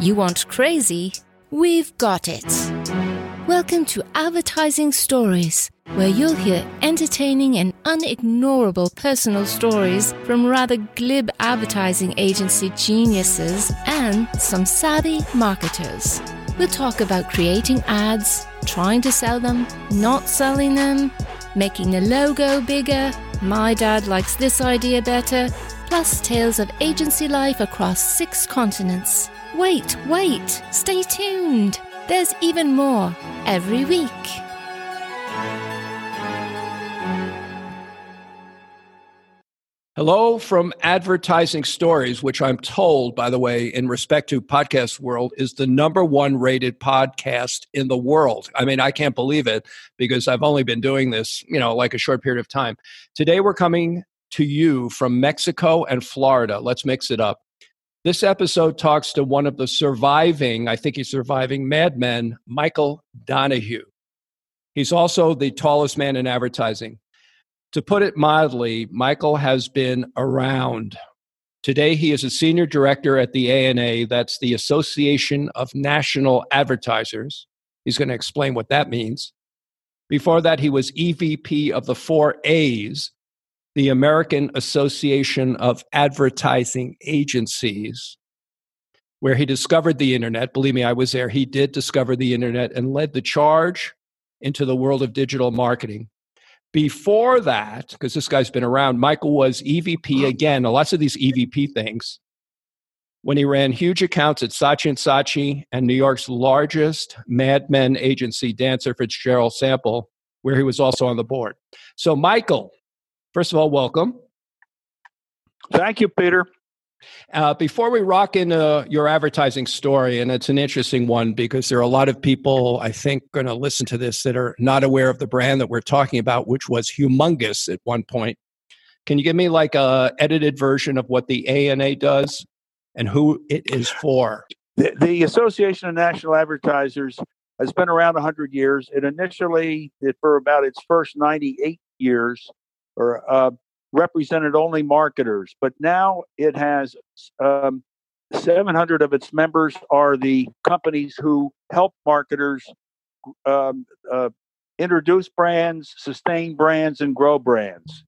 You want crazy? We've got it. Welcome to Advertising Stories, where you'll hear entertaining and unignorable personal stories from rather glib advertising agency geniuses and some savvy marketers. We'll talk about creating ads, trying to sell them, not selling them, making the logo bigger, my dad likes this idea better, plus tales of agency life across six continents. Wait, wait, stay tuned. There's even more every week. Hello from Advertising Stories, which I'm told, by the way, in respect to podcast world, is the number one rated podcast in the world. I mean, I can't believe it because I've only been doing this, you know, like a short period of time. Today we're coming to you from Mexico and Florida. Let's mix it up. This episode talks to one of the surviving, I think he's surviving Mad Men, Michael Donahue. He's also the tallest man in advertising. To put it mildly, Michael has been around. Today, he is a senior director at the ANA, that's the Association of National Advertisers. He's going to explain what that means. Before that, he was EVP of the four A's, the American Association of Advertising Agencies, where he discovered the internet. Believe me, I was there. He did discover the internet and led the charge into the world of digital marketing. Before that, because this guy's been around, Michael was EVP again, lots of these EVP things, when he ran huge accounts at Saatchi and Saatchi and New York's largest Mad Men agency, Dancer Fitzgerald Sample, where he was also on the board. So, Michael, first of all, welcome. Thank you, Peter. Uh, before we rock into your advertising story, and it's an interesting one because there are a lot of people, I think, going to listen to this that are not aware of the brand that we're talking about, which was humongous at one point. Can you give me like a edited version of what the ANA does and who it is for? The, the Association of National Advertisers has been around 100 years. It initially, for about its first 98 years, or uh, represented only marketers, but now it has um, 700 of its members are the companies who help marketers um, uh, introduce brands, sustain brands, and grow brands.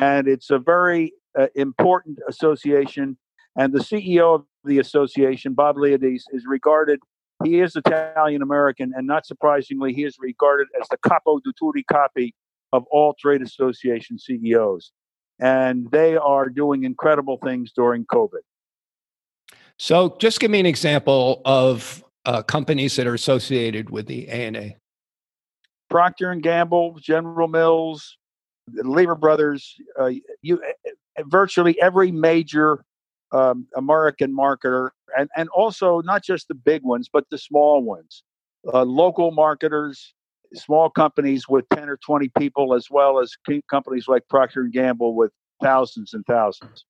And it's a very uh, important association. And the CEO of the association, Bob Liodice, is regarded. He is Italian American, and not surprisingly, he is regarded as the capo di tutti capi of all trade association CEOs and they are doing incredible things during COVID. So, just give me an example of uh, companies that are associated with the ANA. Procter and Gamble, General Mills, Lever Brothers, uh, you eh, virtually every major um, American marketer, and and also not just the big ones, but the small ones, uh, local marketers, small companies with 10 or 20 people as well as companies like procter and gamble with thousands and thousands.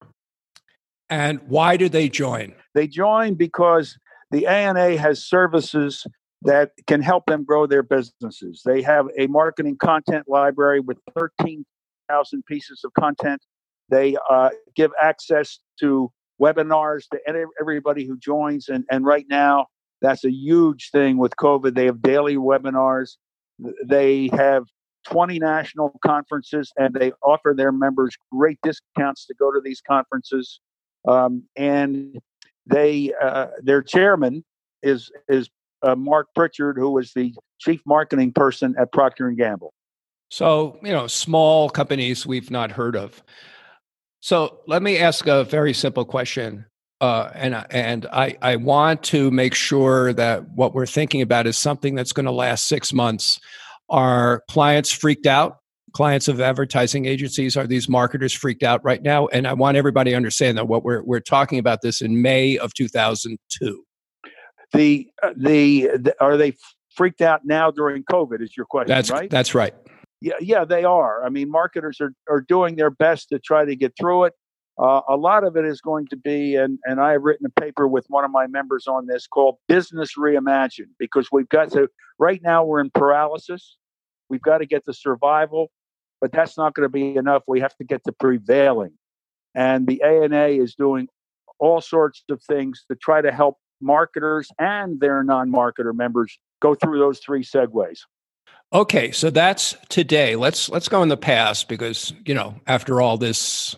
And why do they join? They join because the ana has services that can help them grow their businesses. They have a marketing content library with 13000 pieces of content. They uh, give access to webinars to everybody who joins and, and right now that's a huge thing with covid. They have daily webinars they have 20 national conferences and they offer their members great discounts to go to these conferences. Um, and they, uh, their chairman is is uh, Mark Pritchard, who was the chief marketing person at Procter and Gamble. So you know, small companies we've not heard of. So let me ask a very simple question uh, and and I I want to make sure that what we're thinking about is something that's going to last six months. Are clients freaked out? Clients of advertising agencies are these marketers freaked out right now? And I want everybody to understand that what we're we're talking about this in May of 2002. The uh, the, the are they freaked out now during COVID? Is your question that's, right? That's right. Yeah, yeah, they are. I mean, marketers are, are doing their best to try to get through it. Uh, a lot of it is going to be, and, and I have written a paper with one of my members on this called Business Reimagined, because we've got to, right now we're in paralysis. We've got to get to survival, but that's not going to be enough. We have to get to prevailing. And the ANA is doing all sorts of things to try to help marketers and their non-marketer members go through those three segues. Okay, so that's today. Let's let's go in the past because, you know, after all this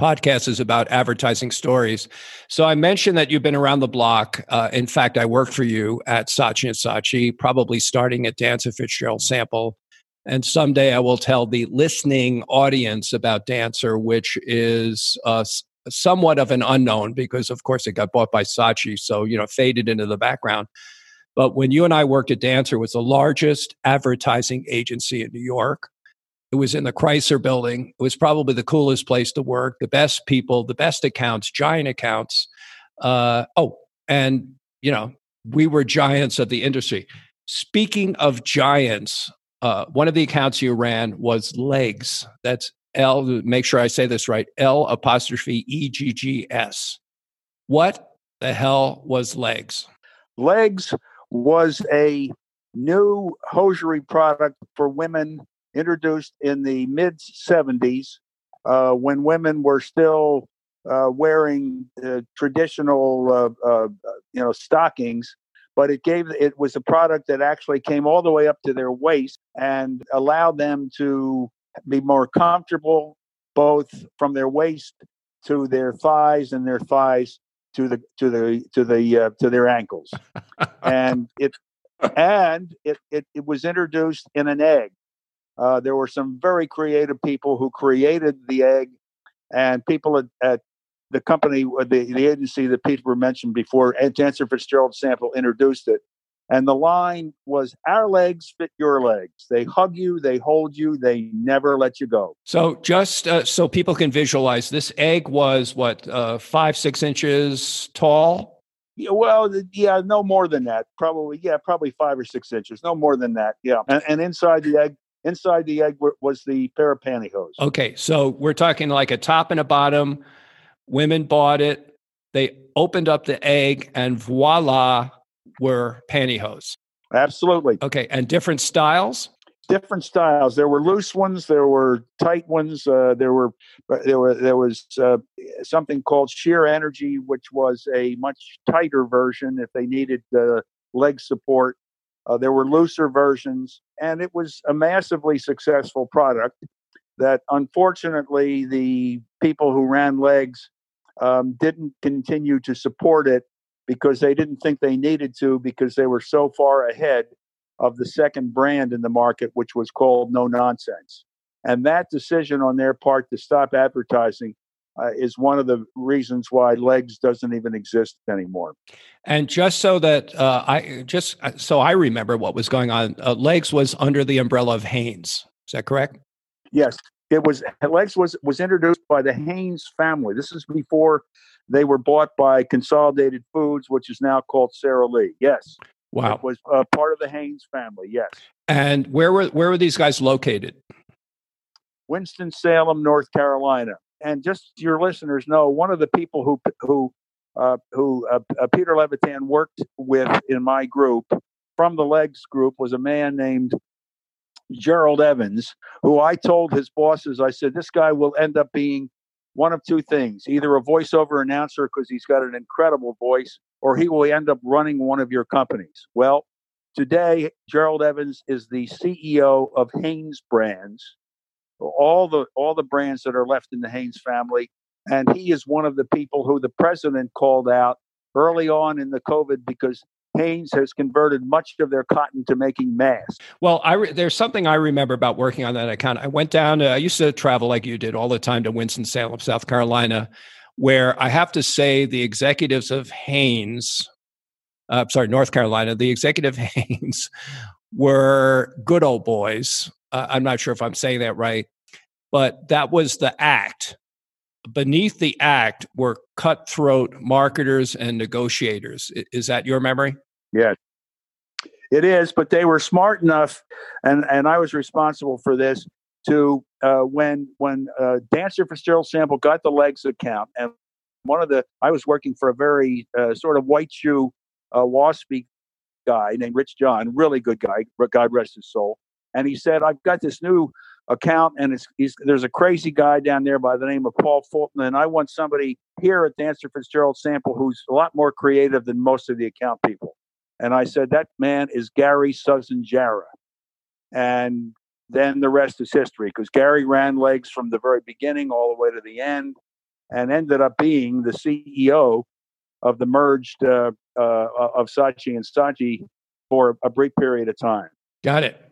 podcast is about advertising stories. So I mentioned that you've been around the block. Uh, in fact, I worked for you at Saatchi and Saatchi, probably starting at Dancer Fitzgerald Sample. And someday I will tell the listening audience about Dancer, which is uh, somewhat of an unknown because, of course, it got bought by Saatchi, so you know faded into the background. But when you and I worked at Dancer, it was the largest advertising agency in New York. It was in the Chrysler building. It was probably the coolest place to work, the best people, the best accounts, giant accounts. Uh, oh, and, you know, we were giants of the industry. Speaking of giants, uh, one of the accounts you ran was L'eggs. That's L, make sure I say this right, L apostrophe E G G S. What the hell was L'eggs? L'eggs was a new hosiery product for women introduced in the mid 70s uh, when women were still uh, wearing uh, traditional uh, uh, you know stockings but it gave it was a product that actually came all the way up to their waist and allowed them to be more comfortable both from their waist to their thighs and their thighs to the to the to the uh, to their ankles. And it and it, it, it was introduced in an egg uh, there were some very creative people who created the egg, and people at, at the company, uh, the, the agency that Peter mentioned before, Dancer Fitzgerald Sample introduced it. And the line was, Our L'eggs fit your legs. They hug you, they hold you, they never let you go. So, just uh, so people can visualize, this egg was what, uh, five, six inches tall? Yeah, well, yeah, no more than that. Probably, yeah, probably five or six inches, no more than that. Yeah. And, and inside the egg Inside the egg was the pair of pantyhose. Okay, so we're talking like a top and a bottom. Women bought it. They opened up the egg, and voila, were pantyhose. Absolutely. Okay, and different styles. Different styles. There were loose ones. There were tight ones. Uh, there were there were there was uh, something called sheer energy, which was a much tighter version if they needed uh, leg support. Uh, there were looser versions, and it was a massively successful product that unfortunately the people who ran L'eggs um, didn't continue to support it because they didn't think they needed to because they were so far ahead of the second brand in the market, which was called No Nonsense. And that decision on their part to stop advertising uh, is one of the reasons why L'eggs doesn't even exist anymore. And just so that uh, i just uh, so i remember what was going on uh, L'eggs was under the umbrella of hanes. Is that correct? Yes. It was L'eggs was was introduced by the hanes family. This is before they were bought by consolidated foods which is now called sara lee. Yes. Wow. it was uh, part of the hanes family. Yes. And where were where were these guys located? Winston-salem north carolina and just your listeners know, one of the people who who uh, who uh, uh, Peter Levitan worked with in my group from the L'eggs group was a man named Gerald Evans, who I told his bosses, I said, this guy will end up being one of two things either a voiceover announcer because he's got an incredible voice, or he will end up running one of your companies. Well, today, Gerald Evans is the CEO of Hanes Brands, all the all the brands that are left in the Hanes family. And he is one of the people who the president called out early on in the COVID because Hanes has converted much of their cotton to making masks. Well, I re- there's something I remember about working on that account. I went down. To, I used to travel like you did all the time to Winston Salem, South Carolina, where I have to say the executives of Hanes, uh, sorry, North Carolina, the executive Hanes were good old boys uh, I'm not sure if I'm saying that right, but that was the act. Beneath the act were cutthroat marketers and negotiators. Is that your memory? Yes. it is. But they were smart enough, and and I was responsible for this. To uh, when when uh, Dancer Fitzgerald Sample got the L'eggs account, and one of the I was working for a very uh, sort of white shoe uh, waspy guy named Rich John, really good guy, God rest his soul and he said, I've got this new account, and it's there's a crazy guy down there by the name of Paul Fulton, and I want somebody here at Dancer Fitzgerald Sample who's a lot more creative than most of the account people. And I said that man is Gary Susnjara, and then the rest is history because Gary ran L'eggs from the very beginning all the way to the end, and ended up being the CEO of the merged uh, uh, of Saatchi and Saatchi for a brief period of time. Got it.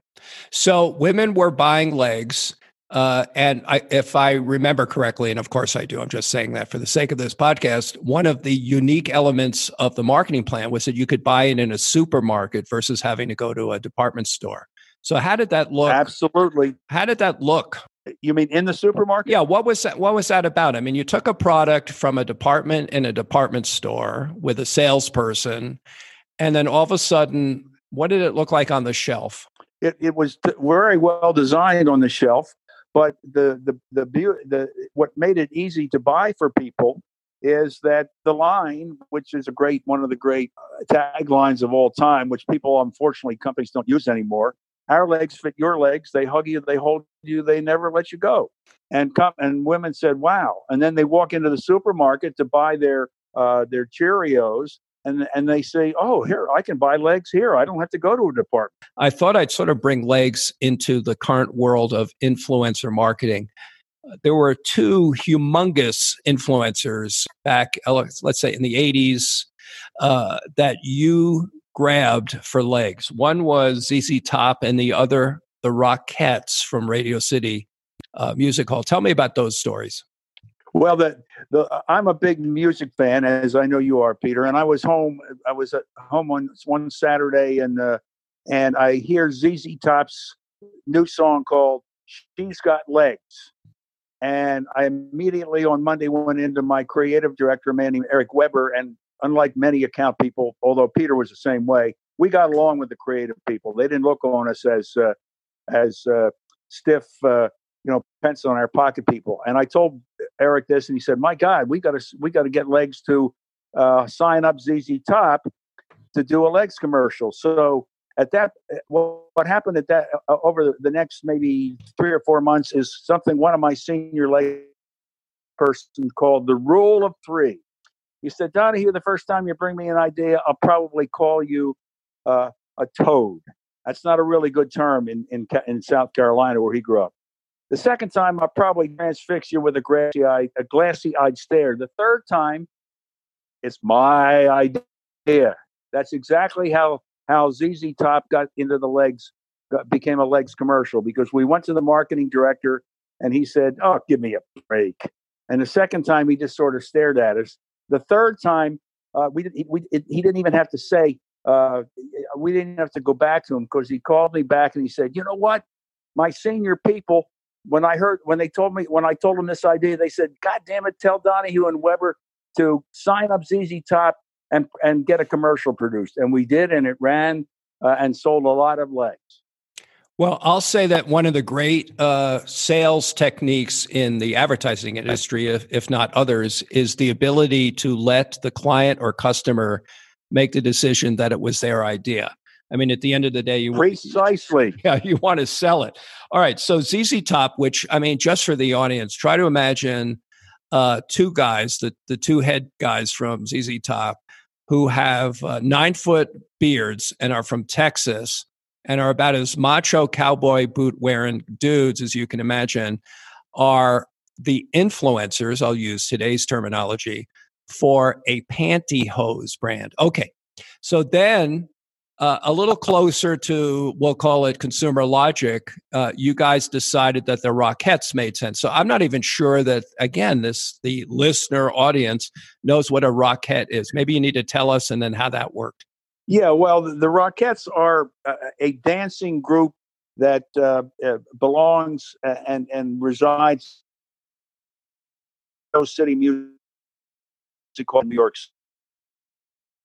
So women were buying L'eggs. Uh, and I, if I remember correctly, and of course I do, I'm just saying that for the sake of this podcast, one of the unique elements of the marketing plan was that you could buy it in a supermarket versus having to go to a department store. So how did that look? Absolutely. How did that look? You mean in the supermarket? Yeah. What was that? What was that about? I mean, you took a product from a department in a department store with a salesperson, and then all of a sudden, what did it look like on the shelf? It, it was very well designed on the shelf but the the the, the what made it easy to buy for people is that the line which is a great one of the great uh, taglines of all time which people unfortunately companies don't use anymore our L'eggs fit your legs. They hug you. They hold you. They never let you go. And come and women said wow. And then they walk into the supermarket to buy their uh, their cheerios and and they say, "Oh, here I can buy L'eggs here. I don't have to go to a department." I thought I'd sort of bring L'eggs into the current world of influencer marketing. There were two humongous influencers back, uh, let's say in the '80s, uh, that you grabbed for L'eggs. One was ZZ Top, and the other the Rockettes from Radio City uh, Music Hall. Tell me about those stories. Well, the, the I'm a big music fan, as I know you are, Peter. And I was home. I was at home on one Saturday, and uh, and I hear ZZ Top's new song called "She's Got Legs," and I immediately on Monday went into my creative director, a man named Eric Weber, and unlike many account people, although Peter was the same way, we got along with the creative people. They didn't look on us as uh, as uh, stiff uh, you know, pencil in our pocket people. And I told Eric this, and he said, "My God, we got to we got to get L'eggs to uh, sign up ZZ Top to do a L'eggs commercial." So at that, well, what happened at that uh, over the next maybe three or four months is something one of my senior leg person called the rule of three. He said, Donahue, the first time you bring me an idea, I'll probably call you uh, a toad. That's not a really good term in, in, in South Carolina where he grew up. The second time, I'll probably transfix you with a glassy eyed, a glassy eyed stare. The third time, it's my idea. That's exactly how how ZZ Top got into the L'eggs, got, became a L'eggs commercial because we went to the marketing director and he said, "Oh, give me a break." And the second time, he just sort of stared at us. The third time, uh, we, he, we it, he didn't even have to say. Uh, we didn't have to go back to him because he called me back and he said, "You know what? My senior people when I heard when they told me when I told them this idea, they said, "God damn it, tell Donahue and Weber to sign up ZZ Top and and get a commercial produced." And we did, and it ran uh, and sold a lot of L'eggs. Well, I'll say that one of the great uh, sales techniques in the advertising industry, if, if not others, is the ability to let the client or customer make the decision that it was their idea. I mean, at the end of the day, you precisely, yeah, you want to sell it. All right, so ZZ Top, which I mean, just for the audience, try to imagine uh, two guys, the the two head guys from ZZ Top, who have uh, nine foot beards and are from Texas and are about as macho cowboy boot wearing dudes as you can imagine, are the influencers. I'll use today's terminology for a pantyhose brand. Okay, so then uh, a little closer to we'll call it consumer logic uh, you guys decided that the rockettes made sense. So i'm not even sure that again this the listener audience knows what a rockette is. Maybe you need to tell us and then how that worked. Yeah well the, rockettes are a, dancing group that uh, uh belongs and and resides in city music called new york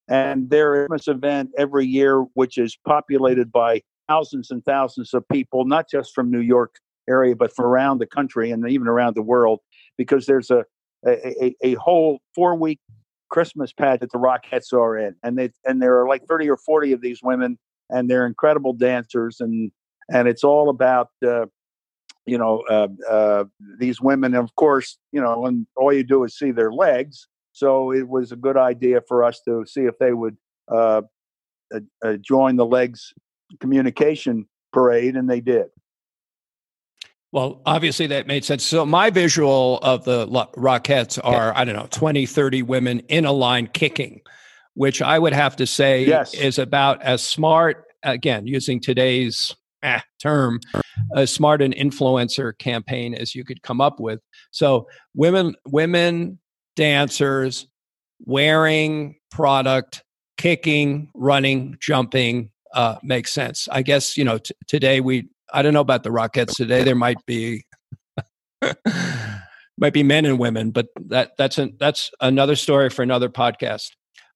and their Christmas event every year, which is populated by thousands and thousands of people, not just from New York area, but from around the country and even around the world, because there's a a, a whole four week Christmas pad that the Rockettes are in, and they and there are like thirty or forty of these women, and they're incredible dancers, and and it's all about uh, you know, uh, uh, these women, of course, you know, and all you do is see their legs. So it was a good idea for us to see if they would uh, uh, uh join the L'eggs communication parade, and they did. Well, obviously that made sense. So my visual of the Rockettes are, I don't know, 20, 30 women in a line kicking, which I would have to say yes. is about as smart, again, using today's eh, term, as smart an influencer campaign as you could come up with. So women, women dancers wearing product, kicking, running, jumping, uh, makes sense. I guess you know t- today we I don't know about the Rockettes today. There might be might be men and women, but that that's an, that's another story for another podcast.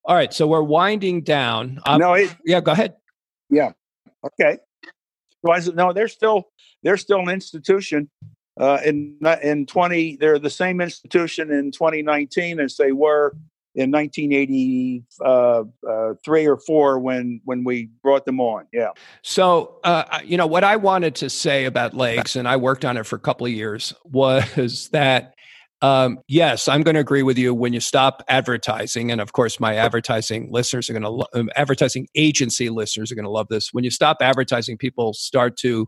All right, so we're winding down. Um, no, it, yeah, go ahead. Yeah, okay. No, they're still they're still an institution. Uh, in in twenty, they're the same institution in 2019 as they were in 1983 uh, uh, or four when when we brought them on. Yeah. So uh, you know what I wanted to say about L'eggs, and I worked on it for a couple of years, was that. Um, yes, I'm going to agree with you. When you stop advertising, and of course, my advertising listeners are going to, lo- um, advertising agency listeners are going to love this. When you stop advertising, people start to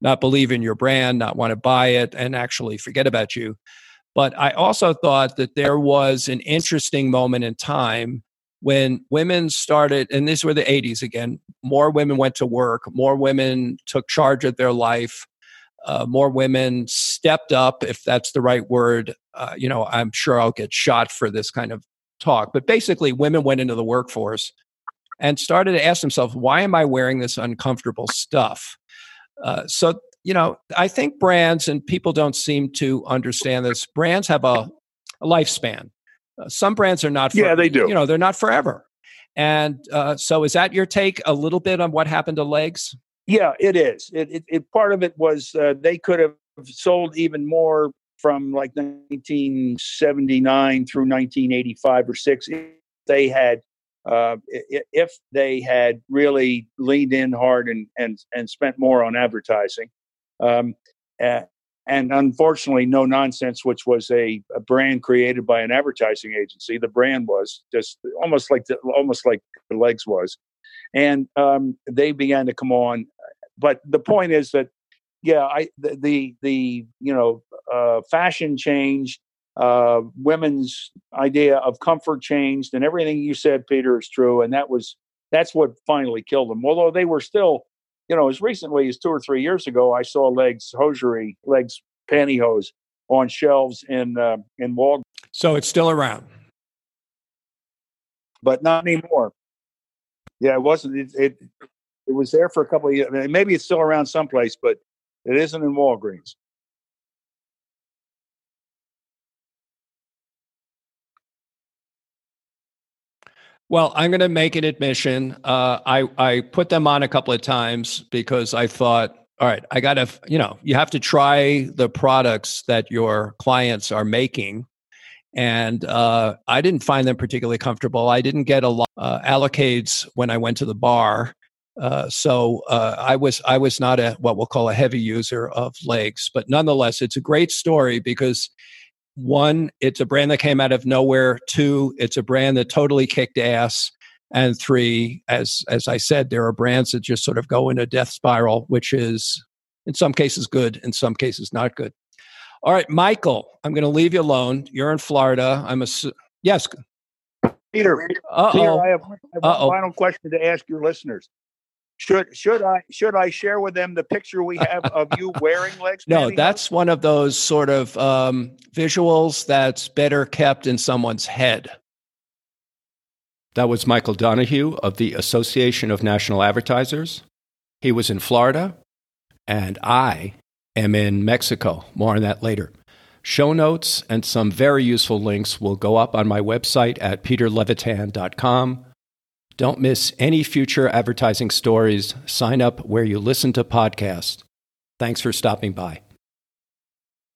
not believe in your brand, not want to buy it, and actually forget about you. But I also thought that there was an interesting moment in time when women started, and these were the 80s again, more women went to work, more women took charge of their life. Uh, more women stepped up, if that's the right word. Uh, you know, I'm sure I'll get shot for this kind of talk, but basically, women went into the workforce and started to ask themselves, why am I wearing this uncomfortable stuff? Uh, so you know, I think brands and people don't seem to understand this. Brands have a, a lifespan. Uh, some brands are not. For, yeah, they do. You know, they're not forever. And uh, so, is that your take a little bit on what happened to L'eggs? Yeah, it is. It, it, it part of it was uh, they could have sold even more from like 1979 through 1985 or six. They had uh, if they had really leaned in hard and, and, and spent more on advertising. Um, and unfortunately, No Nonsense, which was a, a, brand created by an advertising agency, the brand was just almost like the, almost like the L'eggs was, and um, they began to come on. But the point is that, yeah, I the the, the you know uh, fashion changed, uh, women's idea of comfort changed, and everything you said, Peter, is true, and that was that's what finally killed them. Although they were still you know, as recently as two or three years ago, I saw L'eggs hosiery, L'eggs pantyhose on shelves in uh, in Walgreens. So it's still around, but not anymore. Yeah, it wasn't. It it, it was there for a couple of years. Maybe it's still around someplace, but it isn't in Walgreens. Well, I'm going to make an admission. Uh, I I put them on a couple of times because I thought, all right, I got to, you know, you have to try the products that your clients are making, and uh, I didn't find them particularly comfortable. I didn't get a lot uh, allocates when I went to the bar, uh, so uh, I was I was not a what we'll call a heavy user of L'eggs, but nonetheless, it's a great story because one, it's a brand that came out of nowhere. Two, it's a brand that totally kicked ass. And three, as as I said, there are brands that just sort of go in a death spiral, which is in some cases good, in some cases not good. All right, Michael, I'm going to leave you alone. You're in Florida. I'm a yes. Peter, Uh-oh. Peter, I have, I have one final question to ask your listeners. Should should I should I share with them the picture we have of you wearing L'eggs? No, that's one of those sort of um, visuals that's better kept in someone's head. That was Michael Donahue of the Association of National Advertisers. He was in Florida, and I am in Mexico. More on that later. Show notes and some very useful links will go up on my website at peterlevitan.com don't miss any future advertising stories. Sign up where you listen to podcasts. Thanks for stopping by.